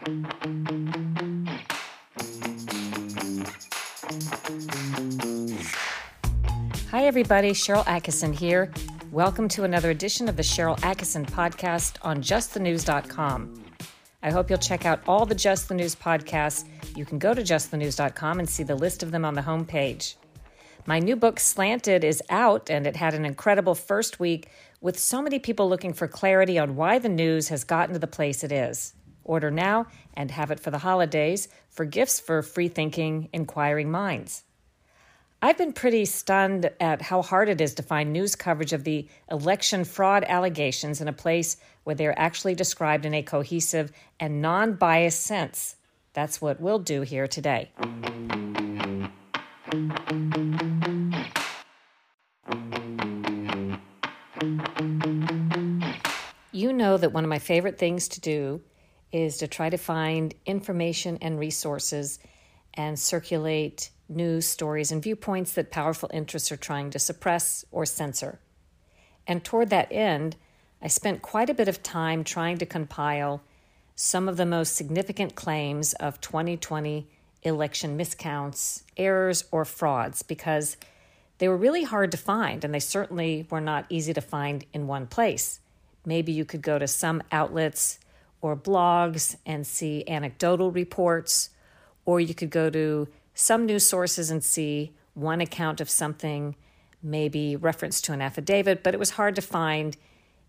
Hi, everybody. Sharyl Attkisson here. Welcome to another edition of the Sharyl Attkisson podcast on justthenews.com. I hope you'll check out all the Just the News podcasts. You can go to justthenews.com and see the list of them on the homepage. My new book, Slanted, is out, and it had an incredible first week with so many people looking for clarity on why the news has gotten to the place it is. Order now and have it for the holidays for gifts for free thinking, inquiring minds. I've been pretty stunned at how hard it is to find news coverage of the election fraud allegations in a place where they're actually described in a cohesive and non biased sense. That's what we'll do here today. You know that one of my favorite things to do is to try to find information and resources and circulate news stories and viewpoints that powerful interests are trying to suppress or censor. And toward that end, I spent quite a bit of time trying to compile some of the most significant claims of 2020 election miscounts, errors, or frauds because they were really hard to find and they certainly were not easy to find in one place. Maybe you could go to some outlets or blogs and see anecdotal reports, or you could go to some news sources and see one account of something, maybe reference to an affidavit, but it was hard to find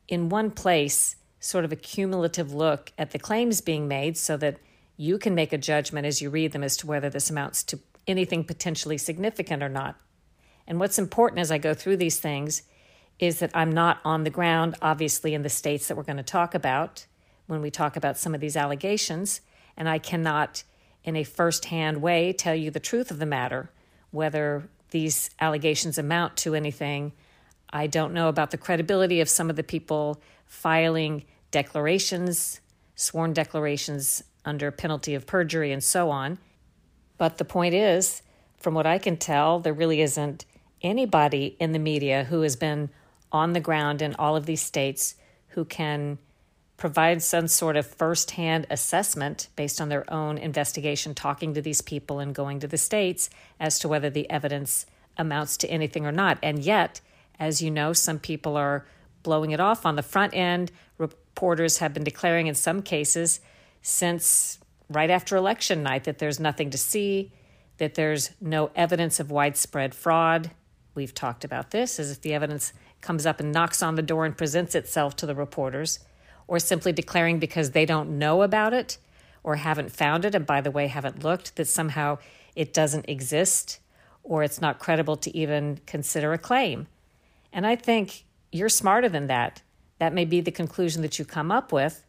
in one place sort of a cumulative look at the claims being made so that you can make a judgment as you read them as to whether this amounts to anything potentially significant or not. And what's important as I go through these things is that I'm not on the ground, obviously, in the states that we're going to talk about when we talk about some of these allegations, and I cannot, in a first hand way, tell you the truth of the matter, whether these allegations amount to anything. I don't know about the credibility of some of the people filing declarations, sworn declarations under penalty of perjury, and so on. But the point is, from what I can tell, there really isn't anybody in the media who has been on the ground in all of these states who can provide some sort of firsthand assessment based on their own investigation, talking to these people and going to the states as to whether the evidence amounts to anything or not. And yet, as you know, some people are blowing it off on the front end. Reporters have been declaring in some cases since right after election night that there's nothing to see, that there's no evidence of widespread fraud. We've talked about this as if the evidence comes up and knocks on the door and presents itself to the reporters, or simply declaring because they don't know about it or haven't found it, and by the way, haven't looked, that somehow it doesn't exist or it's not credible to even consider a claim. And I think you're smarter than that. That may be the conclusion that you come up with,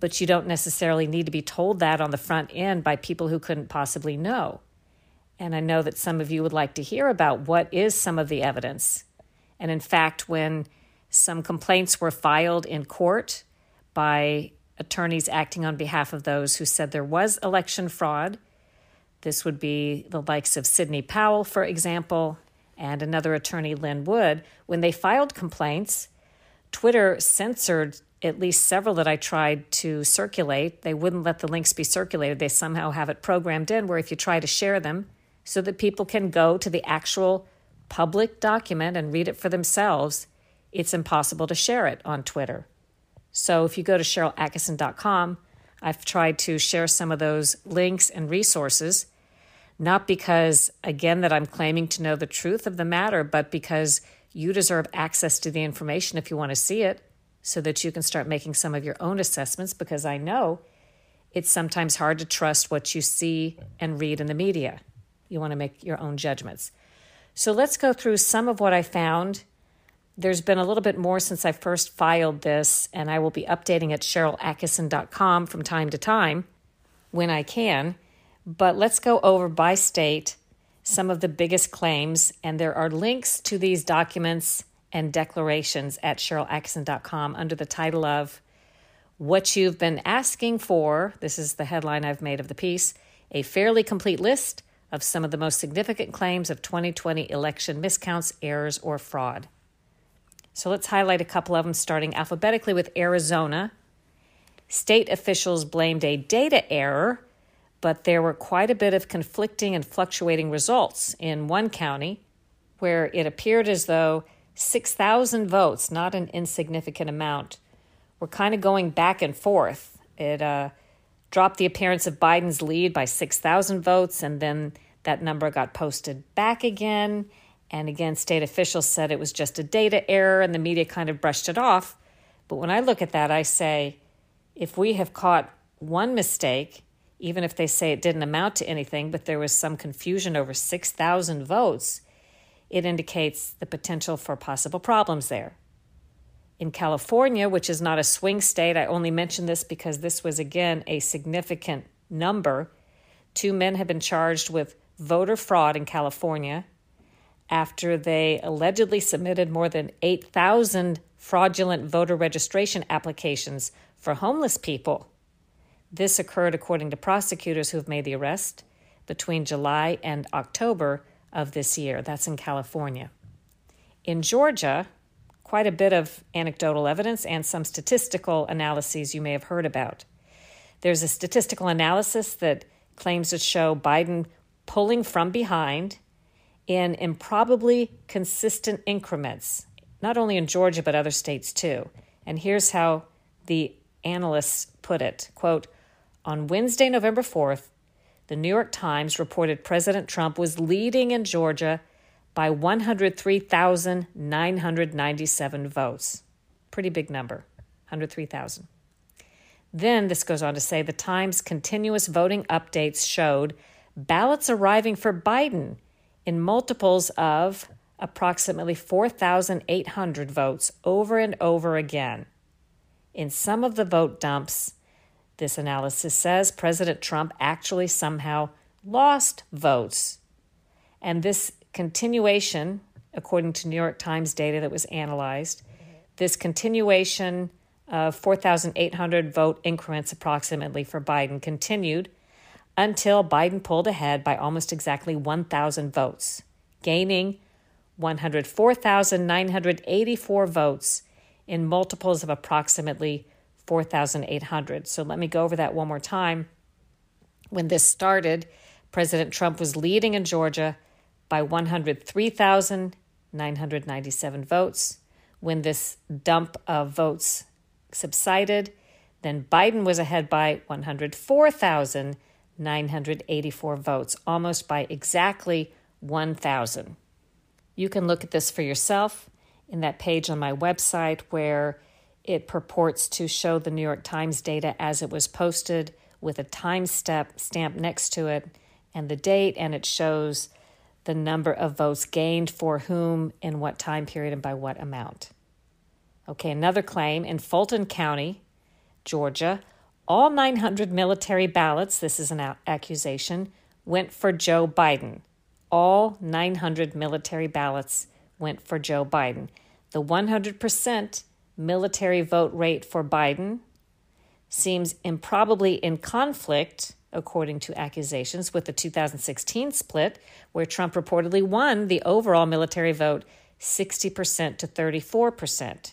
but you don't necessarily need to be told that on the front end by people who couldn't possibly know. And I know that some of you would like to hear about what is some of the evidence and in fact, when some complaints were filed in court by attorneys acting on behalf of those who said there was election fraud, this would be the likes of Sidney Powell, for example, and another attorney, Lin Wood. When they filed complaints, Twitter censored at least several that I tried to circulate. They wouldn't let the links be circulated. They somehow have it programmed in where if you try to share them so that people can go to the actual public document and read it for themselves, it's impossible to share it on Twitter. So if you go to SharylAttkisson.com, I've tried to share some of those links and resources, not because, again, that I'm claiming to know the truth of the matter, but because you deserve access to the information if you want to see it so that you can start making some of your own assessments because I know it's sometimes hard to trust what you see and read in the media. You want to make your own judgments. So let's go through some of what I found. There's been a little bit more since I first filed this, and I will be updating at SharylAttkisson.com from time to time when I can. But let's go over by state some of the biggest claims, and there are links to these documents and declarations at SharylAttkisson.com under the title of What You've Been Asking For. This is the headline I've made of the piece a fairly complete list of some of the most significant claims of 2020 election miscounts, errors, or fraud. So let's highlight a couple of them, starting alphabetically with Arizona. State officials blamed a data error, but there were quite a bit of conflicting and fluctuating results in one county where it appeared as though 6,000 votes, not an insignificant amount, were kind of going back and forth. It uh, dropped the appearance of Biden's lead by 6,000 votes, and then that number got posted back again. And again, state officials said it was just a data error, and the media kind of brushed it off. But when I look at that, I say if we have caught one mistake, even if they say it didn't amount to anything, but there was some confusion over 6,000 votes, it indicates the potential for possible problems there. In California, which is not a swing state, I only mention this because this was again a significant number. Two men have been charged with voter fraud in California after they allegedly submitted more than 8,000 fraudulent voter registration applications for homeless people. This occurred, according to prosecutors who have made the arrest, between July and October of this year. That's in California. In Georgia, quite a bit of anecdotal evidence and some statistical analyses you may have heard about. There's a statistical analysis that claims to show Biden pulling from behind in improbably consistent increments, not only in Georgia, but other states too. And here's how the analysts put it quote, On Wednesday, November 4th, the New York Times reported President Trump was leading in Georgia by 103,997 votes. Pretty big number, 103,000. Then this goes on to say the Times' continuous voting updates showed ballots arriving for Biden in multiples of approximately 4,800 votes over and over again. In some of the vote dumps, this analysis says President Trump actually somehow lost votes. And this continuation, according to New York Times data that was analyzed, this continuation of 4,800 vote increments approximately for Biden continued until Biden pulled ahead by almost exactly 1,000 votes, gaining 104,984 votes in multiples of approximately 4,800. So let me go over that one more time. When this started, President Trump was leading in Georgia by 103,997 votes. When this dump of votes subsided, then Biden was ahead by 104,000. 984 votes, almost by exactly 1,000. You can look at this for yourself in that page on my website where it purports to show the New York Times data as it was posted with a time step stamp next to it and the date, and it shows the number of votes gained for whom in what time period and by what amount. Okay, another claim in Fulton County, Georgia, all 900 military ballots, this is an accusation, went for Joe Biden. All 900 military ballots went for Joe Biden. The 100% military vote rate for Biden seems improbably in conflict, according to accusations, with the 2016 split, where Trump reportedly won the overall military vote 60% to 34%.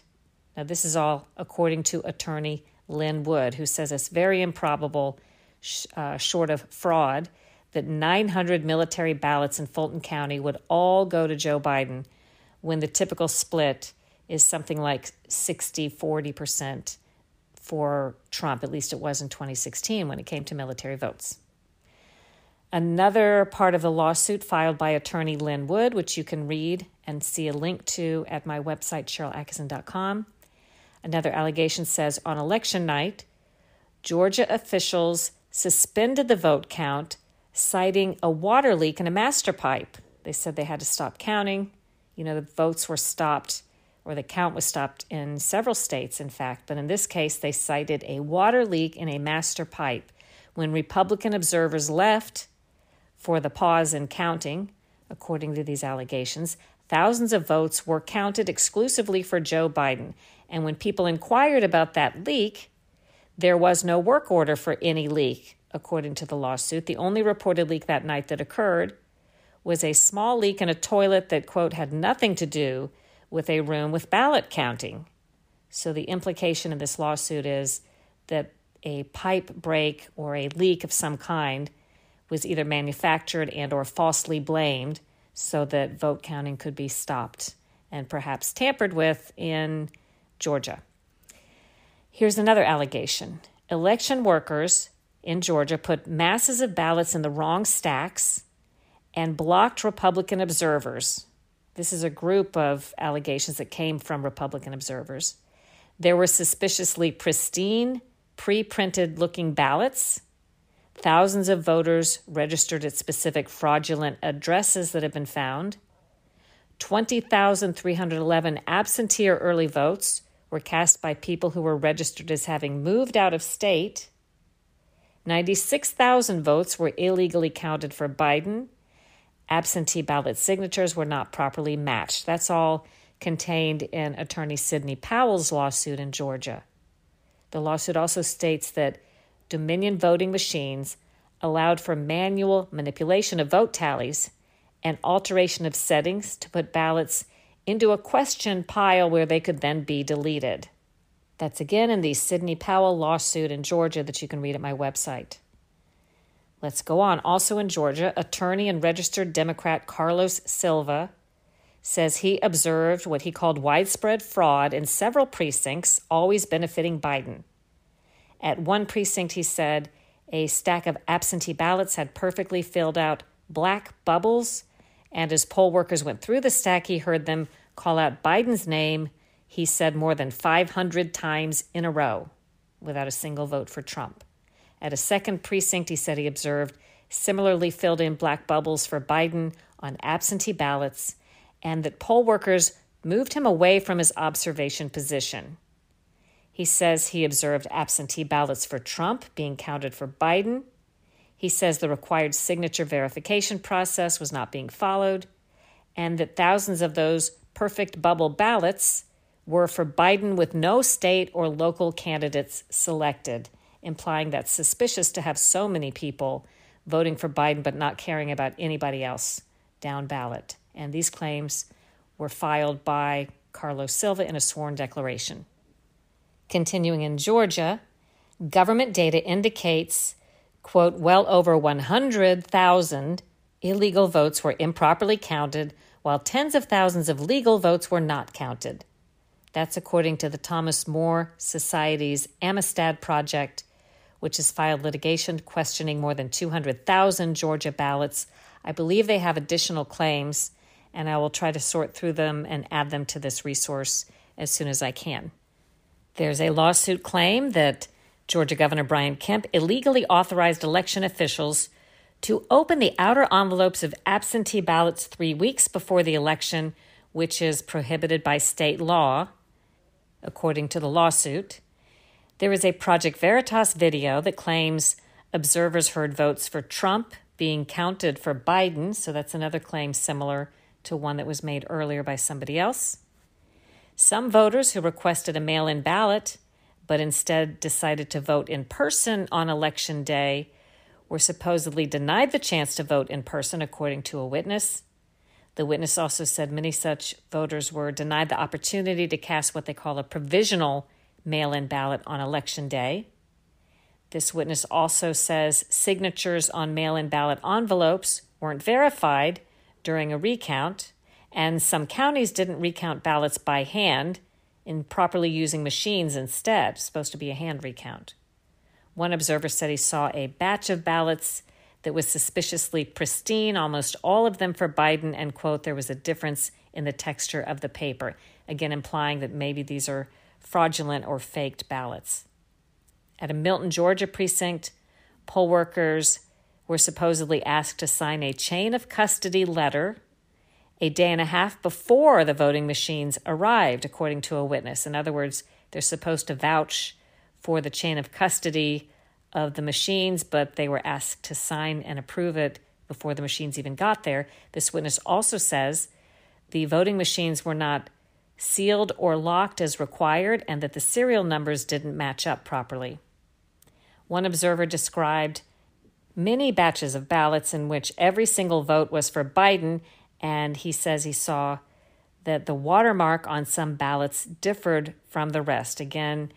Now, this is all according to attorney Lin Wood, who says it's very improbable, uh, short of fraud, that 900 military ballots in Fulton County would all go to Joe Biden when the typical split is something like 60 40% for Trump. At least it was in 2016 when it came to military votes. Another part of the lawsuit filed by attorney Lin Wood, which you can read and see a link to at my website, SharylAttkisson.com, Another allegation says on election night, Georgia officials suspended the vote count, citing a water leak in a master pipe. They said they had to stop counting. You know, the votes were stopped, or the count was stopped in several states, in fact, but in this case, they cited a water leak in a master pipe. When Republican observers left for the pause in counting, according to these allegations, thousands of votes were counted exclusively for Joe Biden, and when people inquired about that leak, there was no work order for any leak, according to the lawsuit. The only reported leak that night that occurred was a small leak in a toilet that, quote, had nothing to do with a room with ballot counting. So the implication of this lawsuit is that a pipe break or a leak of some kind was either manufactured and or falsely blamed so that vote counting could be stopped and perhaps tampered with in Georgia. Here's another allegation. Election workers in Georgia put masses of ballots in the wrong stacks and blocked Republican observers. This is a group of allegations that came from Republican observers. There were suspiciously pristine, pre printed looking ballots. Thousands of voters registered at specific fraudulent addresses that have been found. 20,311 absentee or early votes were cast by people who were registered as having moved out of state. 96,000 votes were illegally counted for Biden. Absentee ballot signatures were not properly matched. That's all contained in attorney Sidney Powell's lawsuit in Georgia. The lawsuit also states that Dominion voting machines allowed for manual manipulation of vote tallies and alteration of settings to put ballots into a question pile where they could then be deleted. That's again in the Sidney Powell lawsuit in Georgia that you can read at my website. Let's go on. Also in Georgia, attorney and registered Democrat Carlos Silva says he observed what he called widespread fraud in several precincts, always benefiting Biden. At one precinct, he said a stack of absentee ballots had perfectly filled out black bubbles, and as poll workers went through the stack, he heard them call out Biden's name, he said more than 500 times in a row without a single vote for Trump. At a second precinct, he said he observed similarly filled in black bubbles for Biden on absentee ballots and that poll workers moved him away from his observation position. He says he observed absentee ballots for Trump being counted for Biden. He says the required signature verification process was not being followed, and that thousands of those perfect bubble ballots were for Biden with no state or local candidates selected, implying that's suspicious to have so many people voting for Biden but not caring about anybody else down ballot and these claims were filed by Carlos Silva in a sworn declaration. Continuing in Georgia, government data indicates, quote, well over 100,000 illegal votes were improperly counted, while tens of thousands of legal votes were not counted. That's according to the Thomas More Society's Amistad Project, which has filed litigation questioning more than 200,000 Georgia ballots. I believe they have additional claims and I will try to sort through them and add them to this resource as soon as I can. There's a lawsuit claim that Georgia Governor Brian Kemp illegally authorized election officials to open the outer envelopes of absentee ballots three weeks before the election, which is prohibited by state law, according to the lawsuit. There is a Project Veritas video that claims observers heard votes for Trump being counted for Biden, so that's another claim similar to one that was made earlier by somebody else. Some voters who requested a mail in ballot but instead decided to vote in person on election day were supposedly denied the chance to vote in person, according to a witness. The witness also said many such voters were denied the opportunity to cast what they call a provisional mail in ballot on election day. This witness also says signatures on mail in ballot envelopes weren't verified during a recount, and some counties didn't recount ballots by hand, improperly using machines instead, supposed to be a hand recount. One observer said he saw a batch of ballots that was suspiciously pristine, almost all of them for Biden, and, quote, there was a difference in the texture of the paper, again implying that maybe these are fraudulent or faked ballots. At a Milton, Georgia precinct, poll workers were supposedly asked to sign a chain of custody letter a day and a half before the voting machines arrived, according to a witness. In other words, they're supposed to vouch for the chain of custody of the machines, but they were asked to sign and approve it before the machines even got there. This witness also says the voting machines were not sealed or locked as required and that the serial numbers didn't match up properly. One observer described many batches of ballots in which every single vote was for Biden, and he says he saw that the watermark on some ballots differed from the rest. Again,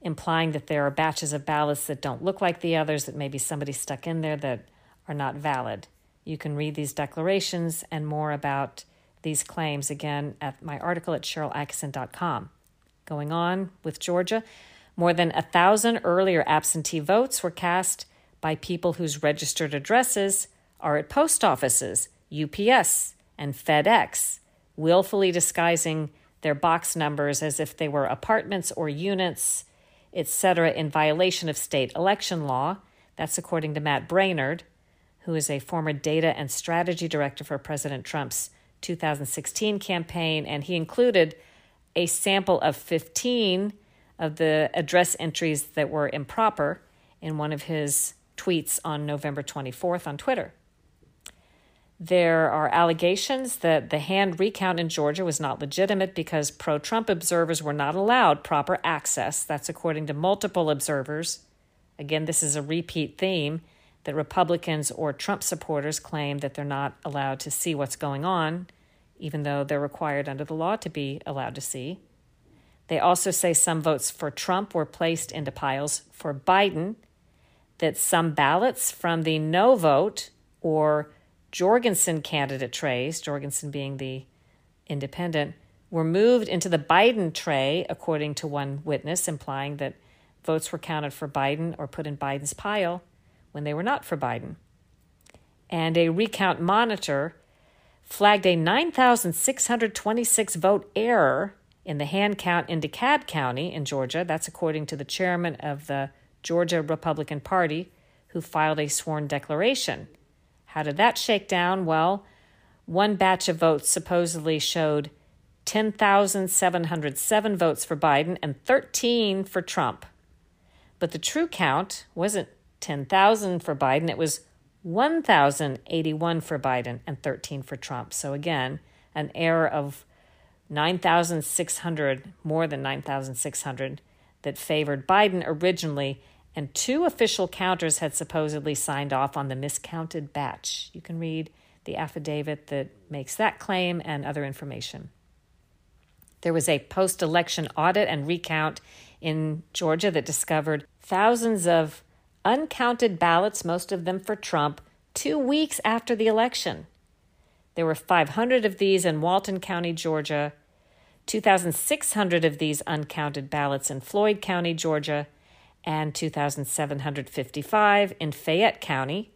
implying that there are batches of ballots that don't look like the others, that maybe somebody stuck in there that are not valid. You can read these declarations and more about these claims again at my article at SharylAttkisson.com. Going on with Georgia, more than a thousand earlier absentee votes were cast by people whose registered addresses are at post offices, UPS, and FedEx, willfully disguising their box numbers as if they were apartments or units, etc., in violation of state election law. That's according to Matt Braynard, who is a former data and strategy director for President Trump's 2016 campaign, and he included a sample of 15 of the address entries that were improper in one of his tweets on November 24th on Twitter. There are allegations that the hand recount in Georgia was not legitimate because pro Trump observers were not allowed proper access. That's according to multiple observers. Again, this is a repeat theme that Republicans or Trump supporters claim that they're not allowed to see what's going on, even though they're required under the law to be allowed to see. They also say some votes for Trump were placed into piles for Biden, that some ballots from the no vote or Jorgensen candidate trays, Jorgensen being the independent, were moved into the Biden tray, according to one witness, implying that votes were counted for Biden or put in Biden's pile when they were not for Biden. And a recount monitor flagged a 9,626 vote error in the hand count in DeKalb County in Georgia. That's according to the chairman of the Georgia Republican Party, who filed a sworn declaration. How did that shake down? Well, one batch of votes supposedly showed 10,707 votes for Biden and 13 for Trump. But the true count wasn't 10,000 for Biden, it was 1,081 for Biden and 13 for Trump. So again, an error of 9,600, more than 9,600, that favored Biden originally and two official counters had supposedly signed off on the miscounted batch. You can read the affidavit that makes that claim and other information. There was a post election audit and recount in Georgia that discovered thousands of uncounted ballots, most of them for Trump, two weeks after the election. There were 500 of these in Walton County, Georgia, 2,600 of these uncounted ballots in Floyd County, Georgia, and 2,755 in Fayette County.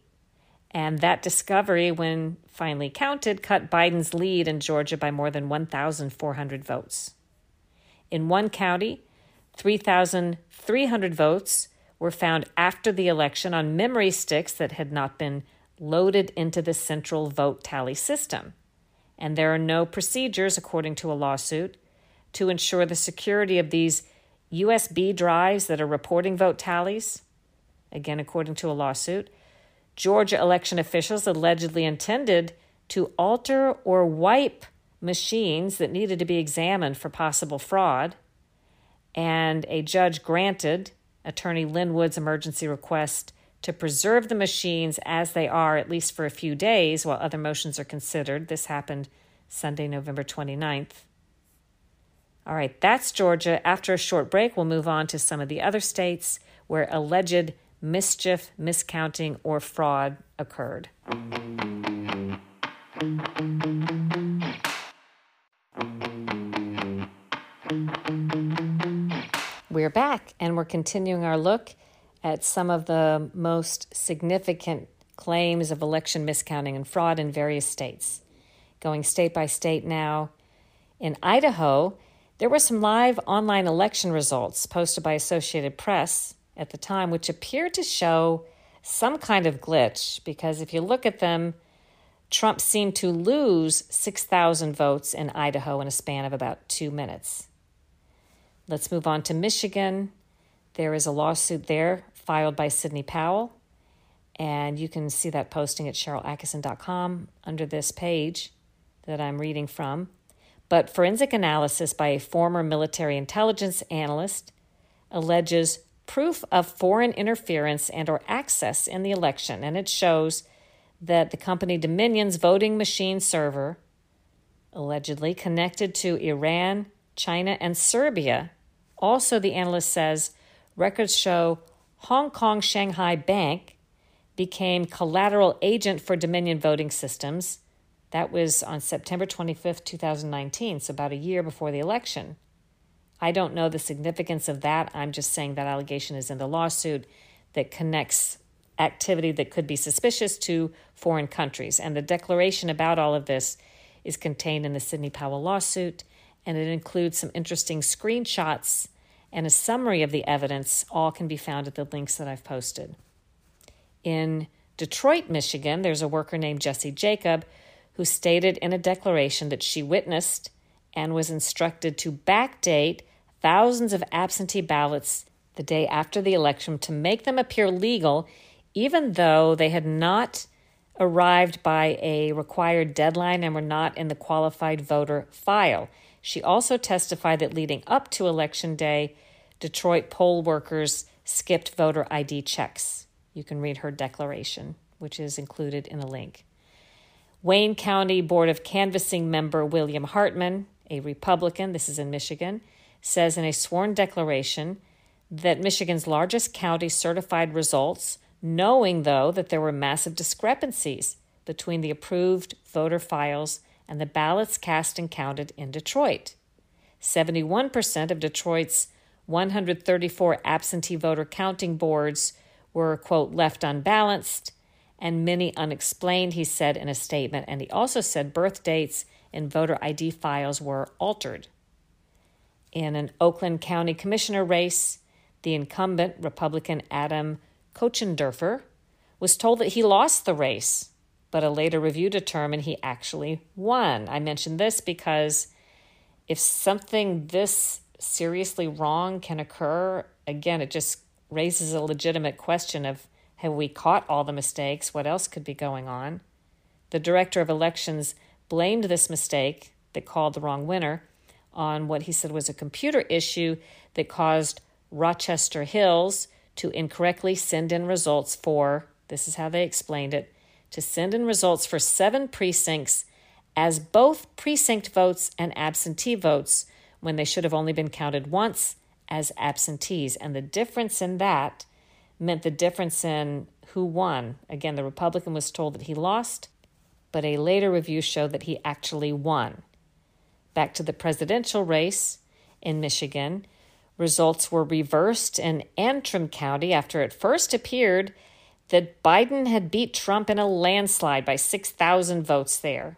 And that discovery, when finally counted, cut Biden's lead in Georgia by more than 1,400 votes. In one county, 3,300 votes were found after the election on memory sticks that had not been loaded into the central vote tally system. And there are no procedures, according to a lawsuit, to ensure the security of these USB drives that are reporting vote tallies, again, according to a lawsuit, Georgia election officials allegedly intended to alter or wipe machines that needed to be examined for possible fraud. And a judge granted Attorney Lin Wood's emergency request to preserve the machines as they are, at least for a few days, while other motions are considered. This happened Sunday, November 29th. All right, that's Georgia. After a short break, we'll move on to some of the other states where alleged mischief, miscounting, or fraud occurred. We're back and we're continuing our look at some of the most significant claims of election miscounting and fraud in various states. Going state by state now. In Idaho, there were some live online election results posted by Associated Press at the time, which appeared to show some kind of glitch because if you look at them, Trump seemed to lose 6,000 votes in Idaho in a span of about two minutes. Let's move on to Michigan. There is a lawsuit there filed by Sidney Powell, and you can see that posting at SharylAttkisson.com under this page that I'm reading from but forensic analysis by a former military intelligence analyst alleges proof of foreign interference and or access in the election and it shows that the company Dominion's voting machine server allegedly connected to Iran, China and Serbia also the analyst says records show Hong Kong Shanghai Bank became collateral agent for Dominion voting systems. That was on September 25th, 2019, so about a year before the election. I don't know the significance of that. I'm just saying that allegation is in the lawsuit that connects activity that could be suspicious to foreign countries. And the declaration about all of this is contained in the Sidney Powell lawsuit, and it includes some interesting screenshots and a summary of the evidence. All can be found at the links that I've posted. In Detroit, Michigan, there's a worker named Jessy Jacob who stated in a declaration that she witnessed and was instructed to backdate thousands of absentee ballots the day after the election to make them appear legal, even though they had not arrived by a required deadline and were not in the qualified voter file. She also testified that leading up to Election Day, Detroit poll workers skipped voter ID checks. You can read her declaration, which is included in a link. Wayne County Board of Canvassing member William Hartman, a Republican, this is in Michigan, says in a sworn declaration that Michigan's largest county certified results, knowing, though, that there were massive discrepancies between the approved voter files and the ballots cast and counted in Detroit. 71% of Detroit's 134 absentee voter counting boards were, quote, left unbalanced and many unexplained, he said in a statement. And he also said birth dates in voter ID files were altered. In an Oakland County Commissioner race, the incumbent Republican Adam Kochenderfer was told that he lost the race, but a later review determined he actually won. I mention this because if something this seriously wrong can occur, again, it just raises a legitimate question of have we caught all the mistakes? What else could be going on? The director of elections blamed this mistake that called the wrong winner on what he said was a computer issue that caused Rochester Hills to incorrectly send in results for this is how they explained it to send in results for seven precincts as both precinct votes and absentee votes when they should have only been counted once as absentees. And the difference in that meant the difference in who won. Again, the Republican was told that he lost, but a later review showed that he actually won. Back to the presidential race in Michigan, results were reversed in Antrim County after it first appeared that Biden had beat Trump in a landslide by 6,000 votes there.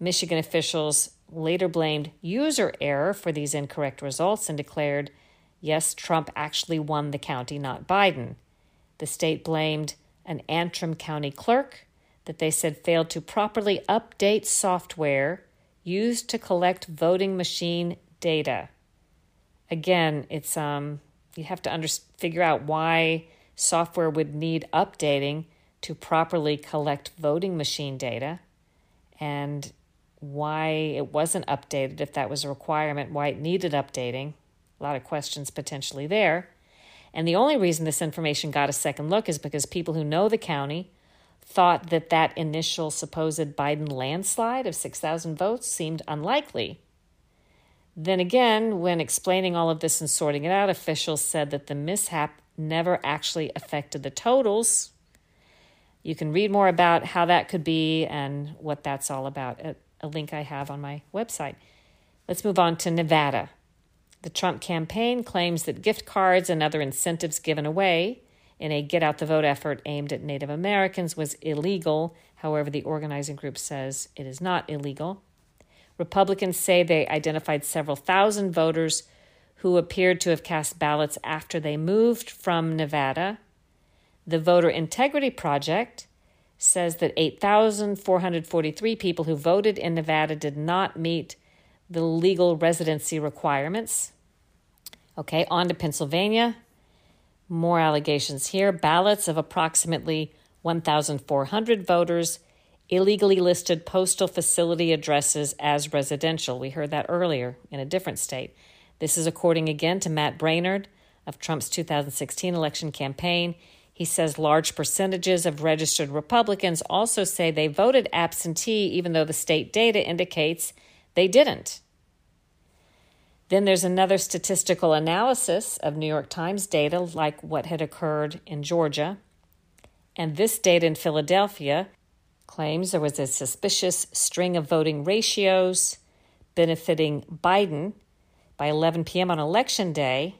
Michigan officials later blamed user error for these incorrect results and declared, yes, Trump actually won the county, not Biden. The state blamed an Antrim County clerk that they said failed to properly update software used to collect voting machine data. Again, it's um you have to under, figure out why software would need updating to properly collect voting machine data and why it wasn't updated if that was a requirement, why it needed updating. A lot of questions potentially there. And the only reason this information got a second look is because people who know the county thought that that initial supposed Biden landslide of 6,000 votes seemed unlikely. Then again, when explaining all of this and sorting it out, officials said that the mishap never actually affected the totals. You can read more about how that could be and what that's all about at a link I have on my website. Let's move on to Nevada. The Trump campaign claims that gift cards and other incentives given away in a get out the vote effort aimed at Native Americans was illegal. However, the organizing group says it is not illegal. Republicans say they identified several thousand voters who appeared to have cast ballots after they moved from Nevada. The Voter Integrity Project says that 8,443 people who voted in Nevada did not meet the legal residency requirements. Okay, on to Pennsylvania. More allegations here. Ballots of approximately 1,400 voters illegally listed postal facility addresses as residential. We heard that earlier in a different state. This is according again to Matt Braynard of Trump's 2016 election campaign. He says large percentages of registered Republicans also say they voted absentee, even though the state data indicates they didn't. Then there's another statistical analysis of New York Times data, like what had occurred in Georgia. And this data in Philadelphia claims there was a suspicious string of voting ratios benefiting Biden by 11 p.m. on election day.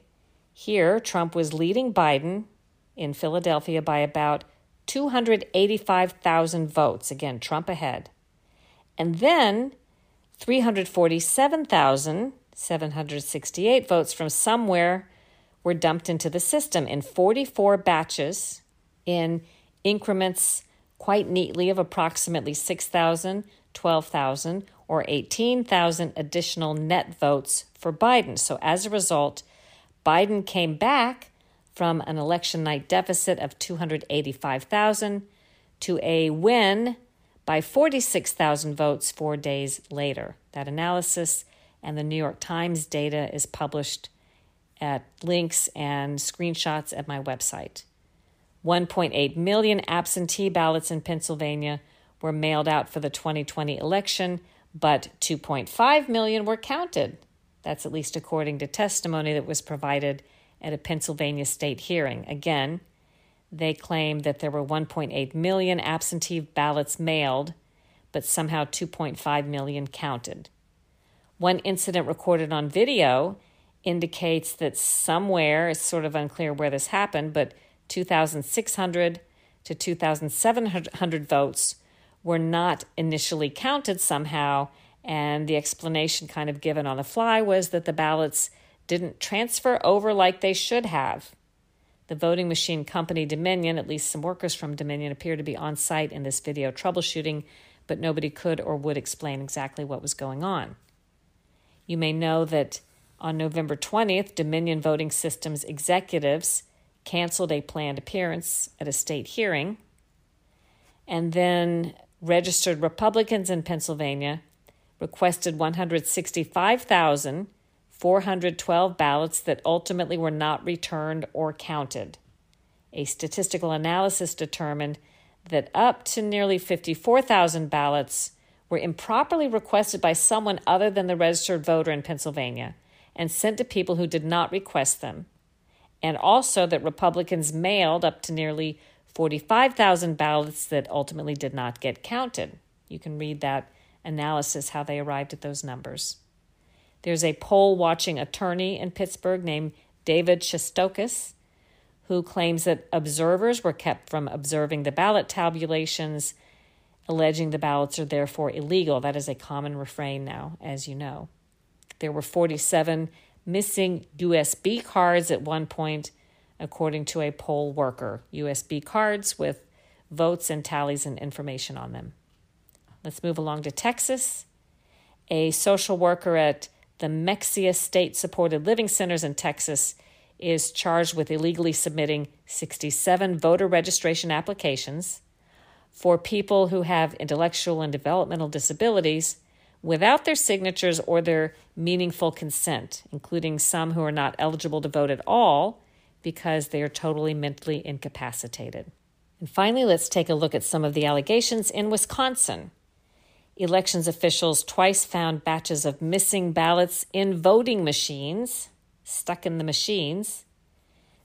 Here, Trump was leading Biden in Philadelphia by about 285,000 votes. Again, Trump ahead. And then 347,768 votes from somewhere were dumped into the system in 44 batches in increments quite neatly of approximately 6,000, 12,000, or 18,000 additional net votes for Biden. So as a result, Biden came back from an election night deficit of 285,000 to a win by 46,000 votes four days later. That analysis and the New York Times data is published at links and screenshots at my website. 1.8 million absentee ballots in Pennsylvania were mailed out for the 2020 election, but 2.5 million were counted. That's at least according to testimony that was provided at a Pennsylvania state hearing. Again, they claim that there were 1.8 million absentee ballots mailed, but somehow 2.5 million counted. One incident recorded on video indicates that somewhere, it's sort of unclear where this happened, but 2,600 to 2,700 votes were not initially counted somehow. And the explanation kind of given on the fly was that the ballots didn't transfer over like they should have. The voting machine company Dominion, at least some workers from Dominion, appear to be on site in this video troubleshooting, but nobody could or would explain exactly what was going on. You may know that on November 20th, Dominion Voting Systems executives canceled a planned appearance at a state hearing, and then registered Republicans in Pennsylvania requested 165,000 412 ballots that ultimately were not returned or counted. A statistical analysis determined that up to nearly 54,000 ballots were improperly requested by someone other than the registered voter in Pennsylvania and sent to people who did not request them, and also that Republicans mailed up to nearly 45,000 ballots that ultimately did not get counted. You can read that analysis, how they arrived at those numbers. There's a poll watching attorney in Pittsburgh named David Shestokas who claims that observers were kept from observing the ballot tabulations, alleging the ballots are therefore illegal. That is a common refrain now, as you know. There were 47 missing USB cards at one point, according to a poll worker. USB cards with votes and tallies and information on them. Let's move along to Texas. A social worker at the Mexia State Supported Living Centers in Texas is charged with illegally submitting 67 voter registration applications for people who have intellectual and developmental disabilities without their signatures or their meaningful consent, including some who are not eligible to vote at all because they are totally mentally incapacitated. And finally, let's take a look at some of the allegations in Wisconsin elections officials twice found batches of missing ballots in voting machines, stuck in the machines.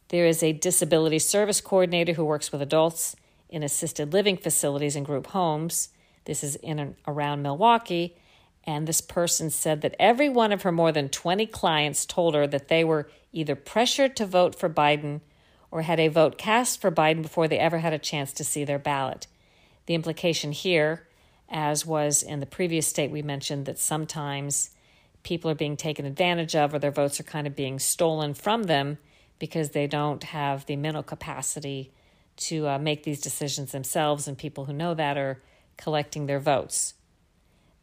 There is a disability service coordinator who works with adults in assisted living facilities and group homes. This is in and around Milwaukee. And this person said that every one of her more than 20 clients told her that they were either pressured to vote for Biden or had a vote cast for Biden before they ever had a chance to see their ballot. The implication here as was in the previous state we mentioned, that sometimes people are being taken advantage of or their votes are kind of being stolen from them because they don't have the mental capacity to uh, make these decisions themselves, and people who know that are collecting their votes.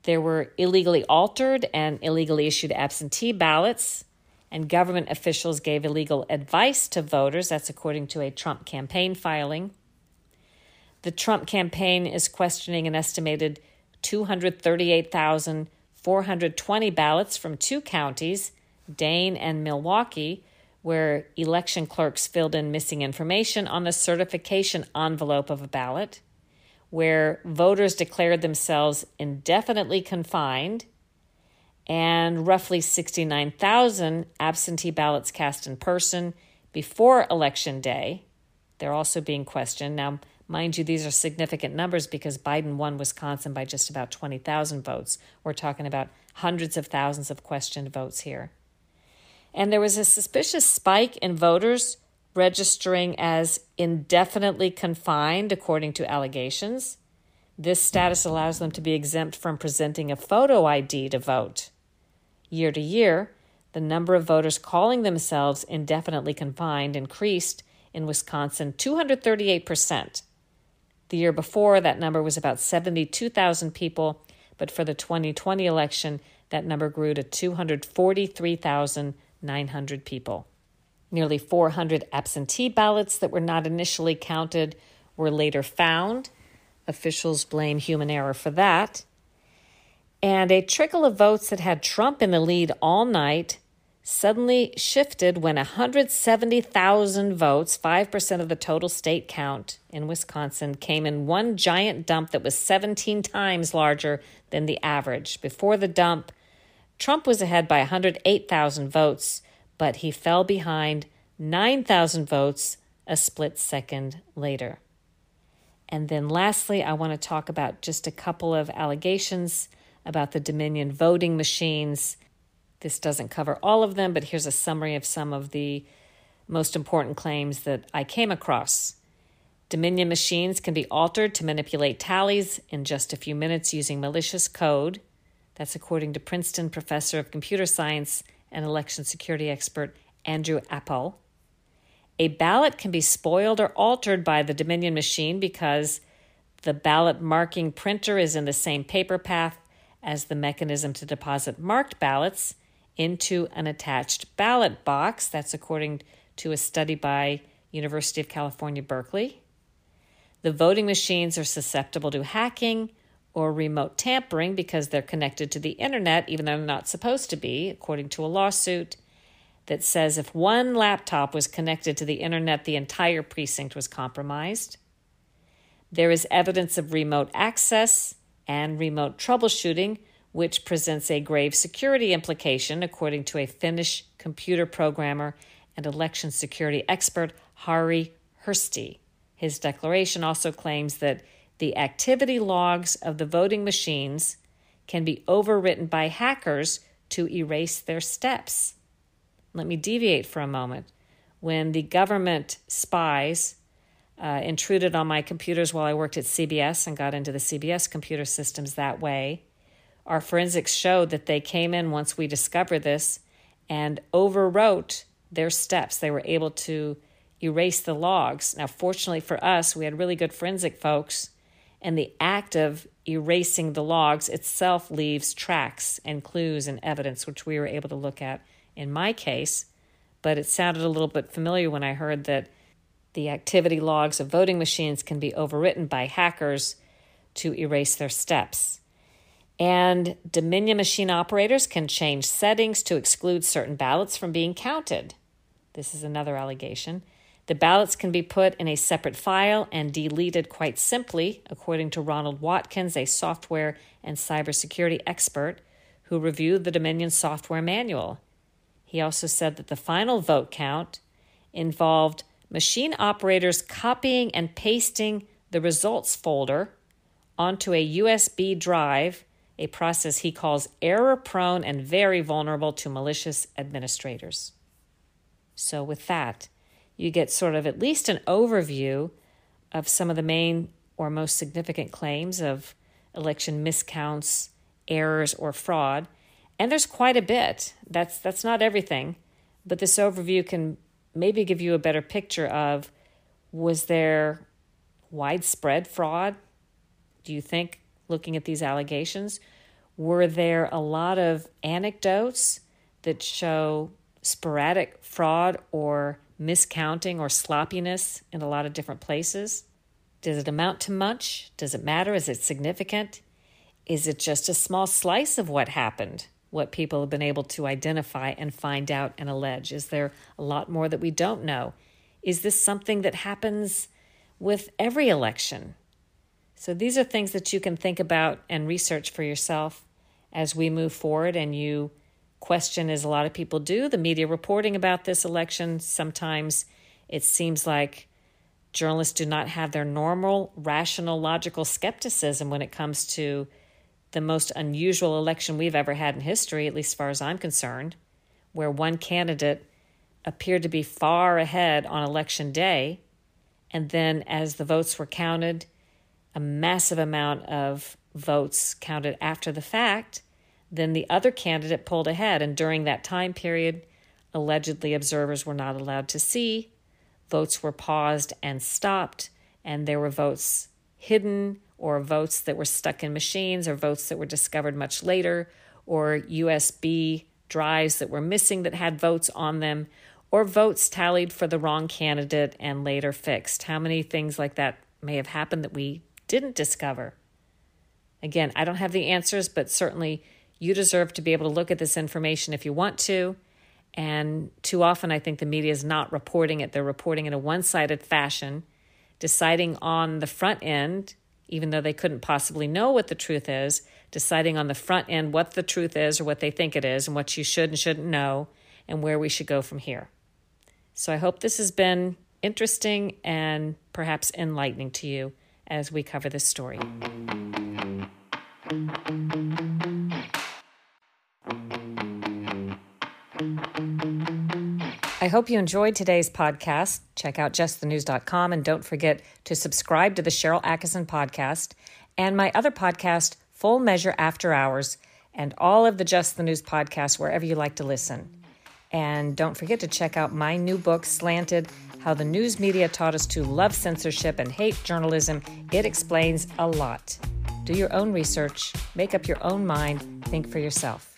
There were illegally altered and illegally issued absentee ballots, and government officials gave illegal advice to voters. That's according to a Trump campaign filing. The Trump campaign is questioning an estimated 238,420 ballots from two counties, Dane and Milwaukee, where election clerks filled in missing information on the certification envelope of a ballot, where voters declared themselves indefinitely confined, and roughly 69,000 absentee ballots cast in person before Election Day. They're also being questioned. Now, mind you, these are significant numbers because Biden won Wisconsin by just about 20,000 votes. We're talking about hundreds of thousands of questioned votes here. And there was a suspicious spike in voters registering as indefinitely confined, according to allegations. This status allows them to be exempt from presenting a photo ID to vote. Year to year, the number of voters calling themselves indefinitely confined increased in Wisconsin 238%. The year before, that number was about 72,000 people, but for the 2020 election, that number grew to 243,900 people. Nearly 400 absentee ballots that were not initially counted were later found. Officials blame human error for that. And a trickle of votes that had Trump in the lead all night suddenly shifted when 170,000 votes, 5% of the total state count in Wisconsin, came in one giant dump that was 17 times larger than the average. Before the dump, Trump was ahead by 108,000 votes but he fell behind 9,000 votes a split second later. And then lastly, I want to talk about just a couple of allegations about the Dominion voting machines. This doesn't cover all of them, but here's a summary of some of the most important claims that I came across. Dominion machines can be altered to manipulate tallies in just a few minutes using malicious code. That's according to Princeton professor of computer science and election security expert Andrew Appel. A ballot can be spoiled or altered by the Dominion machine because the ballot marking printer is in the same paper path as the mechanism to deposit marked ballots into an attached ballot box. That's according to a study by University of California, Berkeley. The voting machines are susceptible to hacking or remote tampering because they're connected to the internet, even though they're not supposed to be, according to a lawsuit that says if one laptop was connected to the internet, the entire precinct was compromised. There is evidence of remote access and remote troubleshooting, which presents a grave security implication, according to a Finnish computer programmer and election security expert, Harri Hursti. His declaration also claims that the activity logs of the voting machines can be overwritten by hackers to erase their steps. Let me deviate for a moment. When the government spies uh, intruded on my computers while I worked at CBS and got into the CBS computer systems that way, our forensics showed that they came in once we discovered this and overwrote their steps. They were able to erase the logs. Now, fortunately for us, we had really good forensic folks and the act of erasing the logs itself leaves tracks and clues and evidence, which we were able to look at in my case. But it sounded a little bit familiar when I heard that the activity logs of voting machines can be overwritten by hackers to erase their steps. And Dominion machine operators can change settings to exclude certain ballots from being counted. This is another allegation. The ballots can be put in a separate file and deleted quite simply, according to Ronald Watkins, a software and cybersecurity expert who reviewed the Dominion software manual. He also said that the final vote count involved machine operators copying and pasting the results folder onto a USB drive, a process he calls error prone and very vulnerable to malicious administrators. So, with that, you get sort of at least an overview of some of the main or most significant claims of election miscounts, errors, or fraud. And there's quite a bit. That's that's not everything, but this overview can maybe give you a better picture of was there widespread fraud? Do you think looking at these allegations were there a lot of anecdotes that show sporadic fraud or miscounting or sloppiness in a lot of different places? Does it amount to much? Does it matter? Is it significant? Is it just a small slice of what happened, what people have been able to identify and find out and allege? Is there a lot more that we don't know? Is this something that happens with every election? So these are things that you can think about and research for yourself as we move forward and you question, as a lot of people do, the media reporting about this election. Sometimes it seems like journalists do not have their normal, rational, logical skepticism when it comes to the most unusual election we've ever had in history, at least as far as I'm concerned, where one candidate appeared to be far ahead on election day. And then, as the votes were counted, a massive amount of votes counted after the fact, then the other candidate pulled ahead. And during that time period, allegedly observers were not allowed to see, votes were paused and stopped, and there were votes hidden or votes that were stuck in machines or votes that were discovered much later or USB drives that were missing that had votes on them or votes tallied for the wrong candidate and later fixed. How many things like that may have happened that we didn't discover? Again, I don't have the answers, but certainly you deserve to be able to look at this information if you want to. And too often, I think the media is not reporting it. They're reporting in a one sided fashion, deciding on the front end, even though they couldn't possibly know what the truth is, deciding on the front end what the truth is or what they think it is and what you should and shouldn't know and where we should go from here. So I hope this has been interesting and perhaps enlightening to you as we cover this story. I hope you enjoyed today's podcast. Check out justthenews.com and don't forget to subscribe to the Sharyl Attkisson podcast and my other podcast, Full Measure After Hours, and all of the Just the News podcasts wherever you like to listen. And don't forget to check out my new book, Slanted How the News Media Taught Us to Love Censorship and Hate Journalism. It explains a lot. Do your own research, make up your own mind, think for yourself.